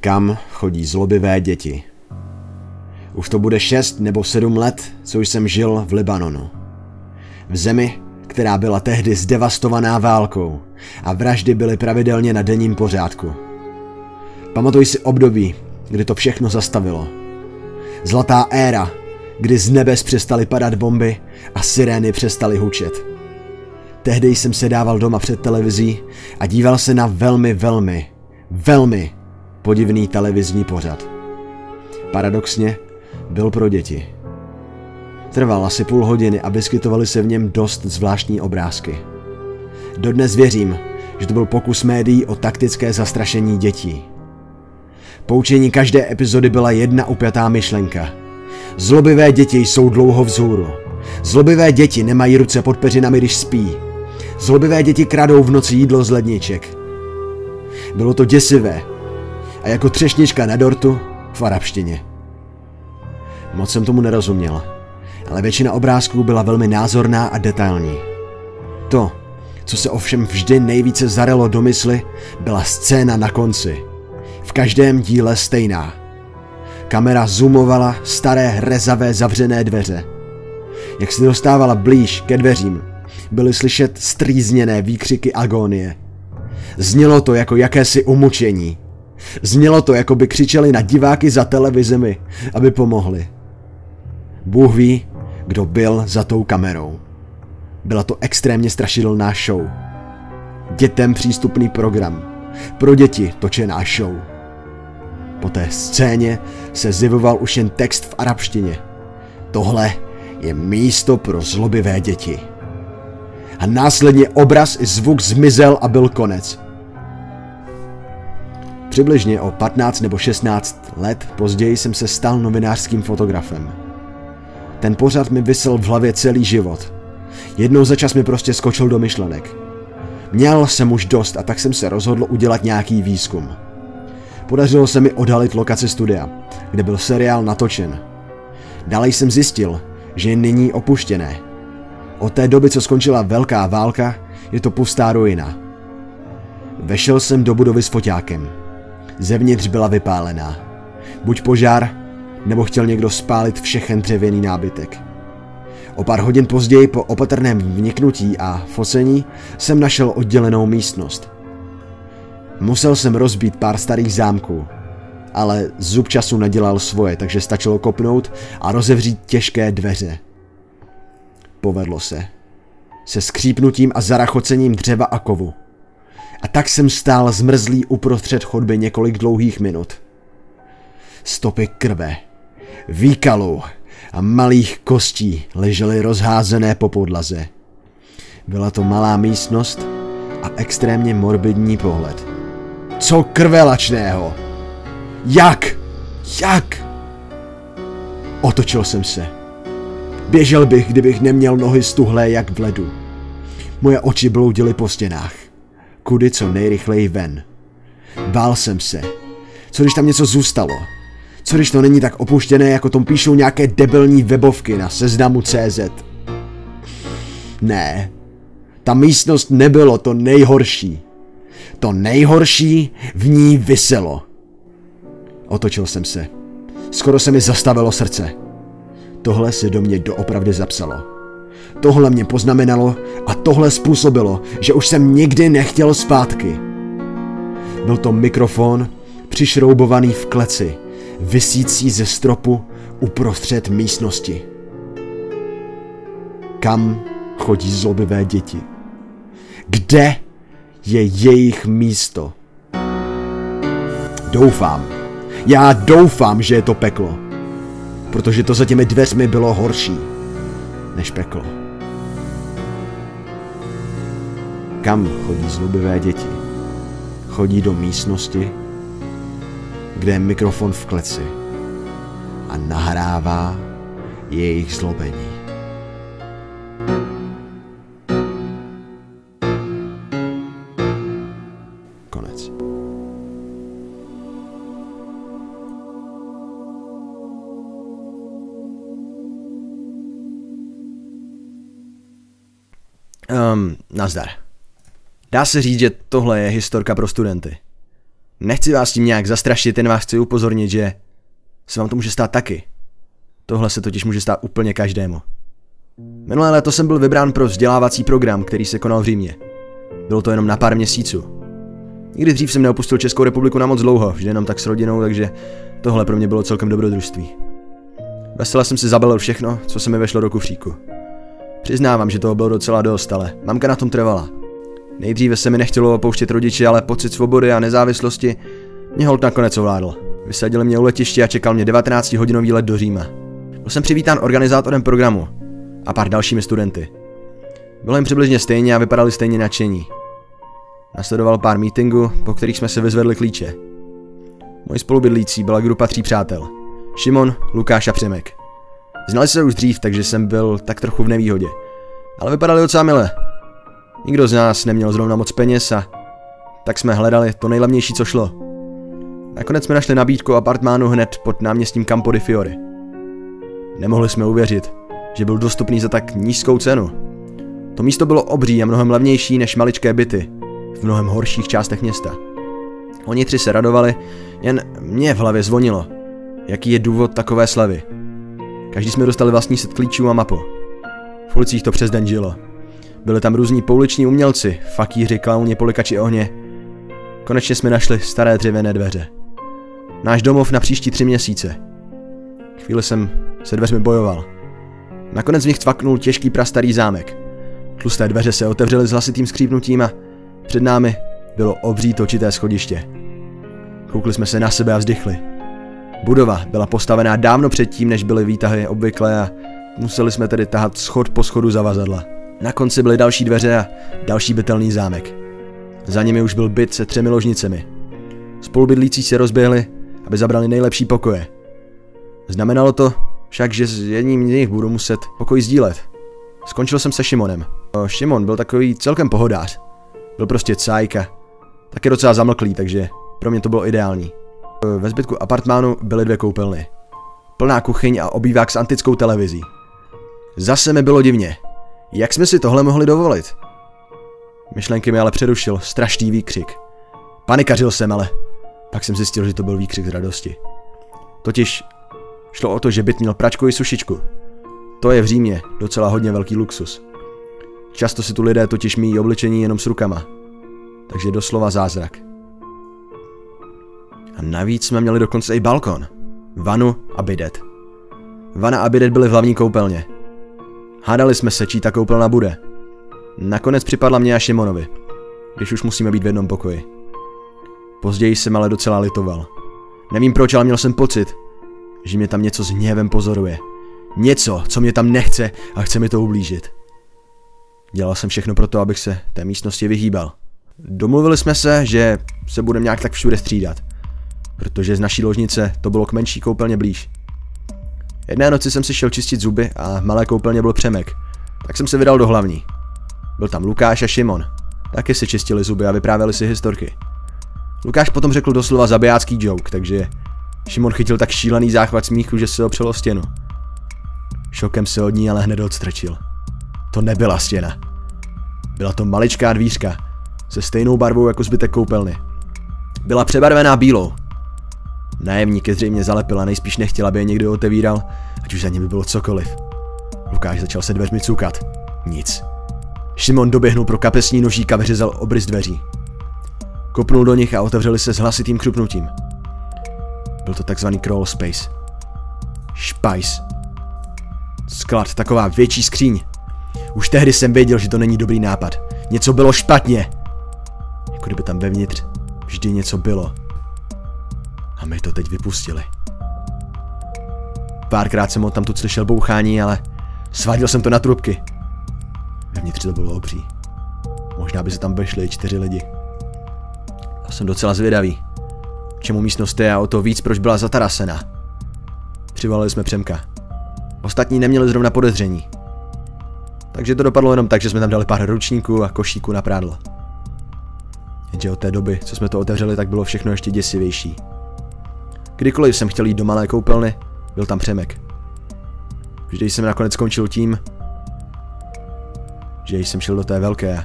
kam chodí zlobivé děti. Už to bude šest nebo sedm let, co jsem žil v Libanonu. V zemi, která byla tehdy zdevastovaná válkou a vraždy byly pravidelně na denním pořádku. Pamatuj si období, kdy to všechno zastavilo. Zlatá éra, kdy z nebes přestaly padat bomby a sirény přestaly hučet. Tehdy jsem se dával doma před televizí a díval se na velmi, velmi, velmi podivný televizní pořad. Paradoxně byl pro děti. Trval asi půl hodiny a vyskytovaly se v něm dost zvláštní obrázky. Dodnes věřím, že to byl pokus médií o taktické zastrašení dětí. Poučení každé epizody byla jedna upjatá myšlenka. Zlobivé děti jsou dlouho vzhůru. Zlobivé děti nemají ruce pod peřinami, když spí. Zlobivé děti kradou v noci jídlo z ledniček. Bylo to děsivé. A jako třešnička na dortu v arabštině. Moc jsem tomu nerozuměl, ale většina obrázků byla velmi názorná a detailní. To, co se ovšem vždy nejvíce zarelo do mysli, byla scéna na konci. V každém díle stejná. Kamera zoomovala staré hrezavé zavřené dveře. Jak se dostávala blíž ke dveřím, byly slyšet strýzněné výkřiky agónie. Znělo to jako jakési umučení. Znělo to, jako by křičeli na diváky za televizemi, aby pomohli. Bůh ví, kdo byl za tou kamerou. Byla to extrémně strašidelná show. Dětem přístupný program. Pro děti točená show. Po té scéně se zivoval už jen text v arabštině. Tohle je místo pro zlobivé děti. A následně obraz i zvuk zmizel a byl konec. Přibližně o 15 nebo 16 let později jsem se stal novinářským fotografem. Ten pořad mi vysel v hlavě celý život. Jednou za čas mi prostě skočil do myšlenek. Měl jsem už dost a tak jsem se rozhodl udělat nějaký výzkum. Podařilo se mi odhalit lokaci studia, kde byl seriál natočen. Dále jsem zjistil, že je nyní opuštěné. Od té doby, co skončila velká válka, je to pustá ruina. Vešel jsem do budovy s foťákem. Zevnitř byla vypálená. Buď požár, nebo chtěl někdo spálit všechen dřevěný nábytek. O pár hodin později po opatrném vniknutí a focení jsem našel oddělenou místnost. Musel jsem rozbít pár starých zámků, ale zub času nedělal svoje, takže stačilo kopnout a rozevřít těžké dveře. Povedlo se. Se skřípnutím a zarachocením dřeva a kovu. A tak jsem stál zmrzlý uprostřed chodby několik dlouhých minut. Stopy krve, výkalů a malých kostí ležely rozházené po podlaze. Byla to malá místnost a extrémně morbidní pohled. Co krvelačného? Jak? Jak? Otočil jsem se. Běžel bych, kdybych neměl nohy stuhlé jak v ledu. Moje oči bloudily po stěnách. Kudy co nejrychleji ven. Bál jsem se. Co když tam něco zůstalo? Co když to není tak opuštěné, jako tom píšou nějaké debilní webovky na seznamu CZ? Ne. Ta místnost nebylo to nejhorší. To nejhorší v ní vyselo. Otočil jsem se. Skoro se mi zastavilo srdce. Tohle se do mě doopravdy zapsalo. Tohle mě poznamenalo a tohle způsobilo, že už jsem nikdy nechtěl zpátky. Byl to mikrofon přišroubovaný v kleci, vysící ze stropu uprostřed místnosti. Kam chodí zlobivé děti? Kde je jejich místo? Doufám. Já doufám, že je to peklo. Protože to za těmi dveřmi bylo horší než peklo. Kam chodí zlobivé děti? Chodí do místnosti, kde je mikrofon v kleci a nahrává jejich zlobení. Nazdar. Dá se říct, že tohle je historka pro studenty. Nechci vás tím nějak zastrašit, jen vás chci upozornit, že se vám to může stát taky. Tohle se totiž může stát úplně každému. Minulé léto jsem byl vybrán pro vzdělávací program, který se konal v Římě. Bylo to jenom na pár měsíců. Nikdy dřív jsem neopustil Českou republiku na moc dlouho, vždy jenom tak s rodinou, takže tohle pro mě bylo celkem dobrodružství. Vesele jsem si zabalil všechno, co se mi vešlo do kufříku. Přiznávám, že toho bylo docela dost, ale mamka na tom trvala. Nejdříve se mi nechtělo opouštět rodiče, ale pocit svobody a nezávislosti mě hold nakonec ovládl. Vysadili mě u letiště a čekal mě 19-hodinový let do Říma. Byl jsem přivítán organizátorem programu a pár dalšími studenty. Bylo jim přibližně stejně a vypadali stejně nadšení. Nasledoval pár meetingů, po kterých jsme se vyzvedli klíče. Moji spolubydlící byla grupa tří přátel. Šimon, Lukáš a Přemek. Znali se už dřív, takže jsem byl tak trochu v nevýhodě. Ale vypadali docela milé. Nikdo z nás neměl zrovna moc peněz a tak jsme hledali to nejlevnější, co šlo. Nakonec jsme našli nabídku apartmánu hned pod náměstím Campo di Fiore. Nemohli jsme uvěřit, že byl dostupný za tak nízkou cenu. To místo bylo obří a mnohem levnější než maličké byty v mnohem horších částech města. Oni tři se radovali, jen mě v hlavě zvonilo. Jaký je důvod takové slevy? Každý jsme dostali vlastní set klíčů a mapu. V ulicích to přes den žilo. Byli tam různí pouliční umělci, fakíři, klauni, polikači ohně. Konečně jsme našli staré dřevěné dveře. Náš domov na příští tři měsíce. Chvíli jsem se dveřmi bojoval. Nakonec v nich cvaknul těžký prastarý zámek. Tlusté dveře se otevřely s hlasitým skřípnutím a před námi bylo obří točité schodiště. Koukli jsme se na sebe a vzdychli. Budova byla postavená dávno předtím, než byly výtahy obvykle a museli jsme tedy tahat schod po schodu zavazadla. Na konci byly další dveře a další bytelný zámek. Za nimi už byl byt se třemi ložnicemi. Spolubydlící se rozběhli, aby zabrali nejlepší pokoje. Znamenalo to však, že s jedním z nich budu muset pokoj sdílet. Skončil jsem se Šimonem. O, Šimon byl takový celkem pohodář. Byl prostě cajka. Taky docela zamlklý, takže pro mě to bylo ideální. Ve zbytku apartmánu byly dvě koupelny. Plná kuchyň a obývák s antickou televizí. Zase mi bylo divně. Jak jsme si tohle mohli dovolit? Myšlenky mi ale přerušil strašný výkřik. Panikařil jsem ale. Pak jsem zjistil, že to byl výkřik z radosti. Totiž šlo o to, že byt měl pračku i sušičku. To je v Římě docela hodně velký luxus. Často si tu lidé totiž míjí obličení jenom s rukama. Takže doslova zázrak. A navíc jsme měli dokonce i balkon, vanu a bidet. Vana a bidet byly v hlavní koupelně. Hádali jsme se, čí ta koupelna bude. Nakonec připadla mě a Šimonovi, když už musíme být v jednom pokoji. Později jsem ale docela litoval. Nevím proč, ale měl jsem pocit, že mě tam něco s hněvem pozoruje. Něco, co mě tam nechce a chce mi to ublížit. Dělal jsem všechno pro to, abych se té místnosti vyhýbal. Domluvili jsme se, že se budeme nějak tak všude střídat protože z naší ložnice to bylo k menší koupelně blíž. Jedné noci jsem si šel čistit zuby a malé koupelně byl Přemek, tak jsem se vydal do hlavní. Byl tam Lukáš a Šimon. Taky si čistili zuby a vyprávěli si historky. Lukáš potom řekl doslova zabijácký joke, takže Šimon chytil tak šílený záchvat smíchu, že se opřel o stěnu. Šokem se od ní ale hned odstrčil. To nebyla stěna. Byla to maličká dvířka, se stejnou barvou jako zbytek koupelny. Byla přebarvená bílou Nájemník je zřejmě zalepil a nejspíš nechtěl, aby je někdo otevíral, ať už za nimi bylo cokoliv. Lukáš začal se dveřmi cukat. Nic. Šimon doběhnul pro kapesní nožík a vyřezal obrys dveří. Kopnul do nich a otevřeli se s hlasitým křupnutím. Byl to takzvaný crawl space. Špajs. Sklad, taková větší skříň. Už tehdy jsem věděl, že to není dobrý nápad. Něco bylo špatně. Jako kdyby tam vevnitř vždy něco bylo. A my to teď vypustili. Párkrát jsem tam tu slyšel bouchání, ale svádil jsem to na trubky. Vevnitř to bylo obří. Možná by se tam vešli čtyři lidi. Já jsem docela zvědavý. Čemu místnost je a o to víc, proč byla zatarasena. Přivolali jsme Přemka. Ostatní neměli zrovna podezření. Takže to dopadlo jenom tak, že jsme tam dali pár ručníků a košíků na prádlo. Jenže od té doby, co jsme to otevřeli, tak bylo všechno ještě děsivější. Kdykoliv jsem chtěl jít do malé koupelny, byl tam Přemek. Vždy jsem nakonec skončil tím, že jsem šel do té velké.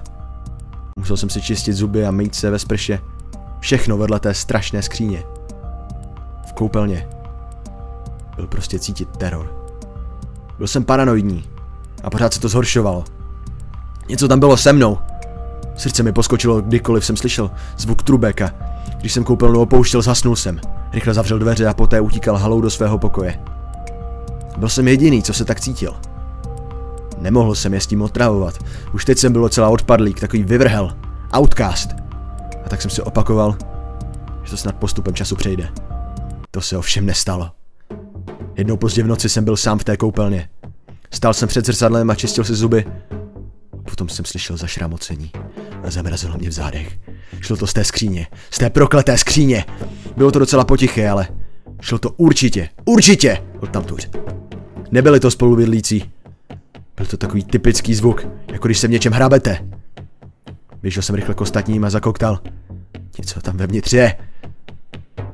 Musel jsem si čistit zuby a mít se ve sprše. Všechno vedle té strašné skříně. V koupelně. Byl prostě cítit teror. Byl jsem paranoidní. A pořád se to zhoršovalo. Něco tam bylo se mnou. Srdce mi poskočilo, kdykoliv jsem slyšel zvuk trubeka. Když jsem koupelnu opouštěl, zasnul jsem. Rychle zavřel dveře a poté utíkal halou do svého pokoje. Byl jsem jediný, co se tak cítil. Nemohl jsem je s tím otravovat. Už teď jsem byl docela odpadlík, takový vyvrhel. Outcast. A tak jsem si opakoval, že to snad postupem času přejde. To se ovšem nestalo. Jednou pozdě v noci jsem byl sám v té koupelně. Stál jsem před zrcadlem a čistil si zuby. Potom jsem slyšel zašramocení a zamrazilo mě v zádech. Šlo to z té skříně, z té prokleté skříně. Bylo to docela potiché, ale šlo to určitě, určitě od tamtuř. Nebyli to spolubydlící. Byl to takový typický zvuk, jako když se v něčem hrabete. Běžel jsem rychle k ostatním a zakoktal. Něco tam vevnitř je.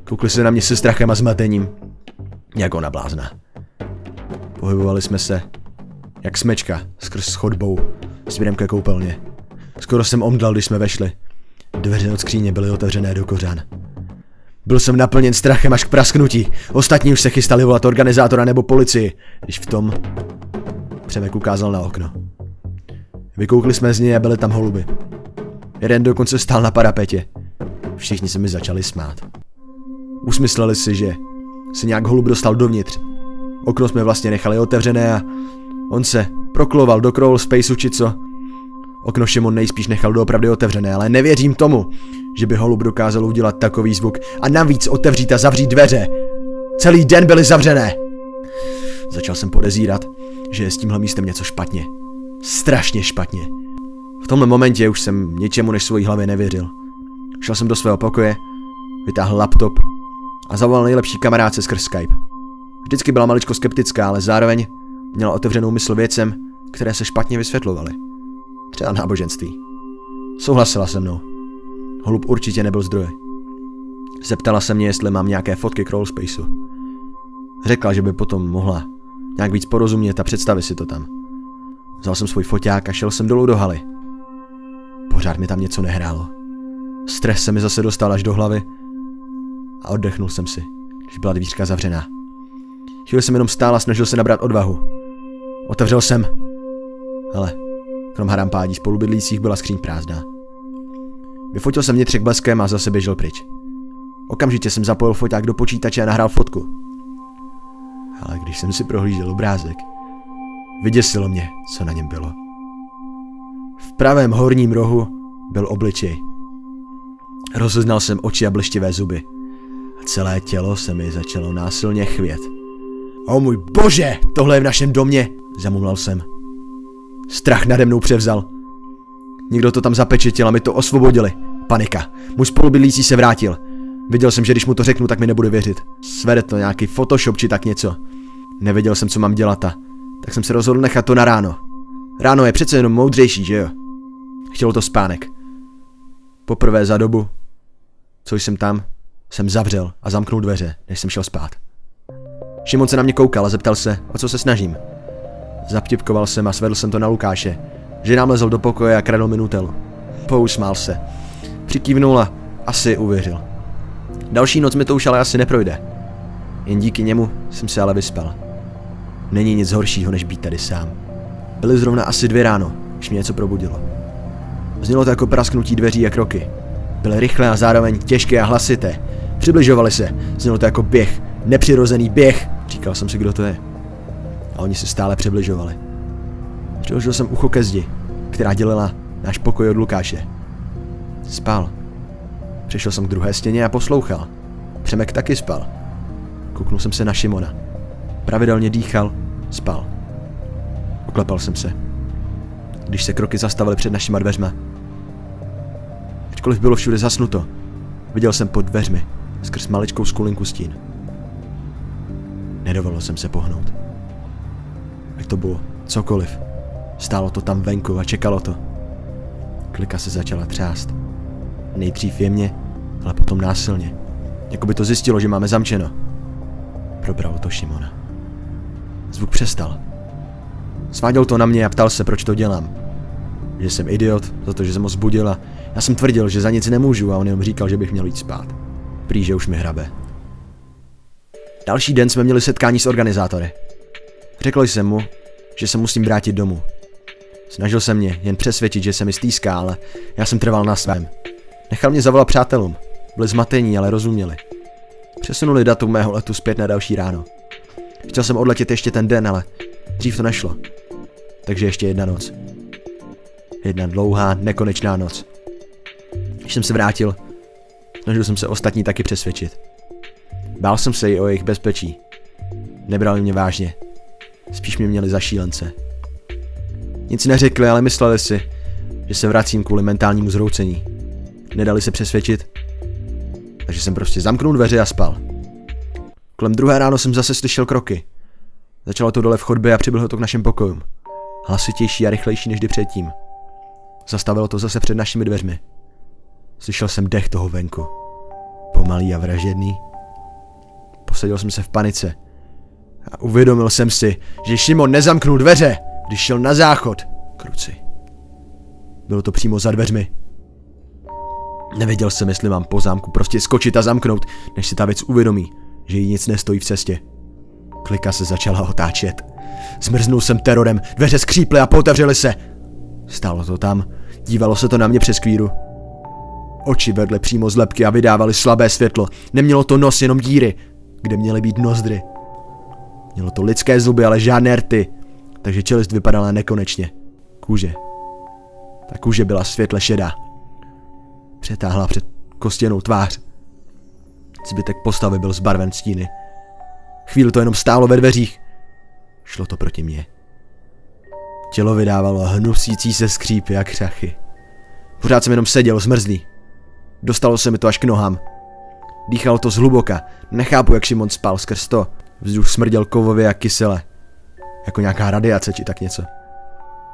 Koukli se na mě se strachem a zmatením. Jako na blázna. Pohybovali jsme se, jak smečka, skrz schodbou, směrem ke koupelně. Skoro jsem omdlal, když jsme vešli. Dveře od skříně byly otevřené do kořán. Byl jsem naplněn strachem až k prasknutí. Ostatní už se chystali volat organizátora nebo policii, když v tom Přemek ukázal na okno. Vykoukli jsme z něj a byly tam holuby. Jeden dokonce stál na parapetě. Všichni se mi začali smát. Usmysleli si, že se nějak holub dostal dovnitř. Okno jsme vlastně nechali otevřené a on se prokloval do crawl spaceu či co. Okno Šimon nejspíš nechal doopravdy otevřené, ale nevěřím tomu, že by holub dokázal udělat takový zvuk a navíc otevřít a zavřít dveře. Celý den byly zavřené. Začal jsem podezírat, že je s tímhle místem něco špatně. Strašně špatně. V tomhle momentě už jsem ničemu než svojí hlavě nevěřil. Šel jsem do svého pokoje, vytáhl laptop a zavolal nejlepší kamarádce skrz Skype. Vždycky byla maličko skeptická, ale zároveň měla otevřenou mysl věcem, které se špatně vysvětlovaly. Třeba náboženství. Souhlasila se mnou. Holub určitě nebyl zdroj. Zeptala se mě, jestli mám nějaké fotky crawlspaceu. Řekla, že by potom mohla nějak víc porozumět a představit si to tam. Vzal jsem svůj foťák a šel jsem dolů do haly. Pořád mi tam něco nehrálo. Stres se mi zase dostal až do hlavy a oddechnul jsem si, když byla dvířka zavřená. Chvíli jsem jenom stál a snažil se nabrat odvahu. Otevřel jsem, ale krom harampádí spolubydlících byla skříň prázdná. Vyfotil jsem vnitřek bleskem a zase běžel pryč. Okamžitě jsem zapojil foťák do počítače a nahrál fotku. Ale když jsem si prohlížel obrázek, vyděsilo mě, co na něm bylo. V pravém horním rohu byl obličej. Rozeznal jsem oči a blištivé zuby. A celé tělo se mi začalo násilně chvět. O můj bože, tohle je v našem domě, zamumlal jsem. Strach nade mnou převzal. Někdo to tam zapečetil a mi to osvobodili. Panika. Můj spolubydlící se vrátil. Viděl jsem, že když mu to řeknu, tak mi nebude věřit. Svede to nějaký Photoshop či tak něco. Nevěděl jsem, co mám dělat a tak jsem se rozhodl nechat to na ráno. Ráno je přece jenom moudřejší, že jo? Chtělo to spánek. Poprvé za dobu, co jsem tam, jsem zavřel a zamknul dveře, než jsem šel spát. Šimon se na mě koukal a zeptal se, o co se snažím. Zaptipkoval jsem a svedl jsem to na Lukáše, že nám lezl do pokoje a kradl mi nutelu. Pousmál se. Přikývnul a asi uvěřil. Další noc mi to už ale asi neprojde. Jen díky němu jsem se ale vyspal. Není nic horšího, než být tady sám. Byly zrovna asi dvě ráno, když mě něco probudilo. Znělo to jako prasknutí dveří a kroky. Byly rychlé a zároveň těžké a hlasité. Přibližovali se, znělo to jako běh, nepřirozený běh. Říkal jsem si, kdo to je. A oni se stále přibližovali. Přiložil jsem ucho ke zdi, která dělila náš pokoj od Lukáše. Spal. Přišel jsem k druhé stěně a poslouchal. Přemek taky spal. Kouknul jsem se na Šimona. Pravidelně dýchal, spal. Oklepal jsem se. Když se kroky zastavily před našima dveřma. Ačkoliv bylo všude zasnuto, viděl jsem pod dveřmi skrz maličkou skulinku stín. Nedovolil jsem se pohnout. To bylo cokoliv, stálo to tam venku a čekalo to. Klika se začala třást. Nejdřív jemně, ale potom násilně. Jako by to zjistilo, že máme zamčeno. Probralo to Šimona. Zvuk přestal. Sváděl to na mě a ptal se, proč to dělám. Že jsem idiot, za to, že jsem ho zbudil a Já jsem tvrdil, že za nic nemůžu a on jenom říkal, že bych měl jít spát. Prý, že už mi hrabe. Další den jsme měli setkání s organizátory. Řekl jsem mu, že se musím vrátit domů. Snažil se mě jen přesvědčit, že se mi stýská, ale já jsem trval na svém. Nechal mě zavolat přátelům. Byli zmatení, ale rozuměli. Přesunuli datum mého letu zpět na další ráno. Chtěl jsem odletět ještě ten den, ale dřív to nešlo. Takže ještě jedna noc. Jedna dlouhá, nekonečná noc. Když jsem se vrátil, snažil jsem se ostatní taky přesvědčit. Bál jsem se i o jejich bezpečí. Nebrali mě vážně. Spíš mě měli za šílence. Nic neřekli, ale mysleli si, že se vracím kvůli mentálnímu zroucení. Nedali se přesvědčit, takže jsem prostě zamknul dveře a spal. Kolem druhé ráno jsem zase slyšel kroky. Začalo to dole v chodbě a přibylo to k našim pokojům. Hlasitější a rychlejší než kdy předtím. Zastavilo to zase před našimi dveřmi. Slyšel jsem dech toho venku. Pomalý a vražedný. Posadil jsem se v panice. A uvědomil jsem si, že Šimon nezamknul dveře, když šel na záchod. Kruci. Bylo to přímo za dveřmi. Nevěděl jsem, jestli mám po zámku prostě skočit a zamknout, než si ta věc uvědomí, že jí nic nestojí v cestě. Klika se začala otáčet. Zmrznul jsem terorem, dveře skříply a potevřely se. Stálo to tam, dívalo se to na mě přes kvíru. Oči vedly přímo z lepky a vydávaly slabé světlo. Nemělo to nos, jenom díry, kde měly být nozdry. Mělo to lidské zuby, ale žádné rty, takže čelist vypadala nekonečně. Kůže. Ta kůže byla světle šedá. Přetáhla před kostěnou tvář. Zbytek postavy byl zbarven stíny. Chvíli to jenom stálo ve dveřích. Šlo to proti mně. Tělo vydávalo hnusící se skřípy a křachy. Pořád jsem jenom seděl zmrzlý. Dostalo se mi to až k nohám. Dýchalo to zhluboka. Nechápu, jak Šimon spal skrz to. Vzduch smrděl kovově a kysele. Jako nějaká radiace či tak něco.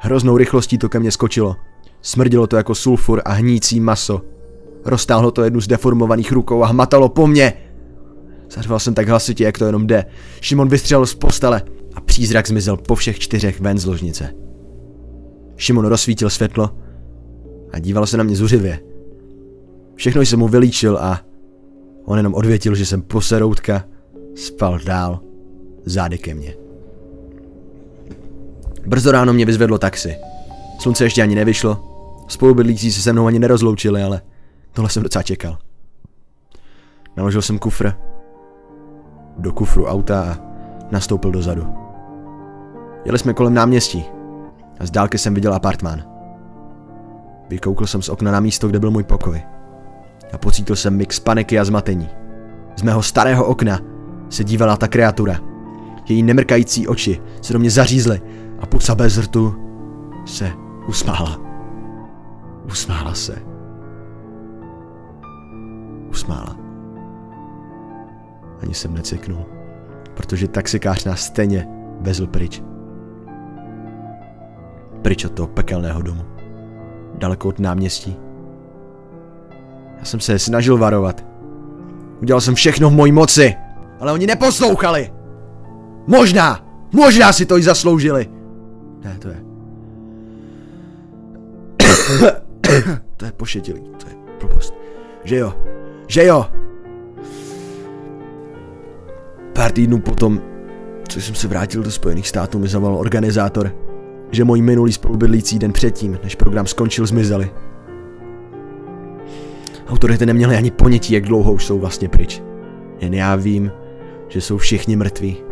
Hroznou rychlostí to ke mně skočilo. Smrdilo to jako sulfur a hnící maso. Roztáhlo to jednu z deformovaných rukou a hmatalo po mně. Zařval jsem tak hlasitě, jak to jenom jde. Šimon vystřelil z postele a přízrak zmizel po všech čtyřech ven z ložnice. Šimon rozsvítil světlo a díval se na mě zuřivě. Všechno jsem mu vylíčil a on jenom odvětil, že jsem poseroutka spal dál zády ke mně. Brzo ráno mě vyzvedlo taxi. Slunce ještě ani nevyšlo. Spolubydlící se se mnou ani nerozloučili, ale tohle jsem docela čekal. Naložil jsem kufr do kufru auta a nastoupil dozadu. Jeli jsme kolem náměstí a z dálky jsem viděl apartmán. Vykoukl jsem z okna na místo, kde byl můj pokoj. A pocítil jsem mix paniky a zmatení. Z mého starého okna se dívala ta kreatura. Její nemrkající oči se do mě zařízly a puca bez rtu se usmála. Usmála se. Usmála. Ani jsem neceknul, protože taxikář nás stejně vezl pryč. Pryč od toho pekelného domu. Daleko od náměstí. Já jsem se snažil varovat. Udělal jsem všechno v mojí moci, ale oni neposlouchali. Možná, možná si to i zasloužili. Ne, to je... to je pošetilý, to je blbost. Že jo, že jo. Pár týdnů potom, co jsem se vrátil do Spojených států, mi zavolal organizátor, že můj minulý spolubydlící den předtím, než program skončil, zmizeli. Autority neměli ani ponětí, jak dlouho už jsou vlastně pryč. Jen já vím, že jsou všichni mrtví.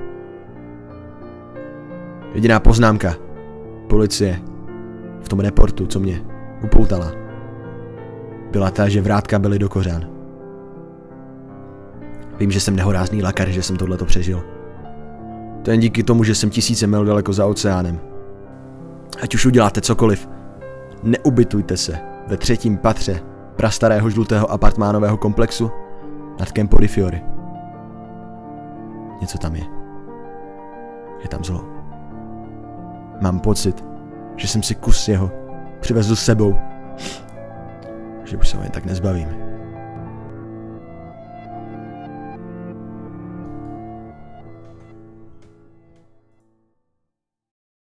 Jediná poznámka. Policie. V tom reportu, co mě upoutala. Byla ta, že vrátka byly do kořán. Vím, že jsem nehorázný lakar, že jsem tohleto přežil. To jen díky tomu, že jsem tisíce mil daleko za oceánem. Ať už uděláte cokoliv, neubytujte se ve třetím patře prastarého žlutého apartmánového komplexu nad Campo di Fiori. Něco tam je. Je tam zlo. Mám pocit, že jsem si kus jeho přivezl sebou. Že už se ho jen tak nezbavím.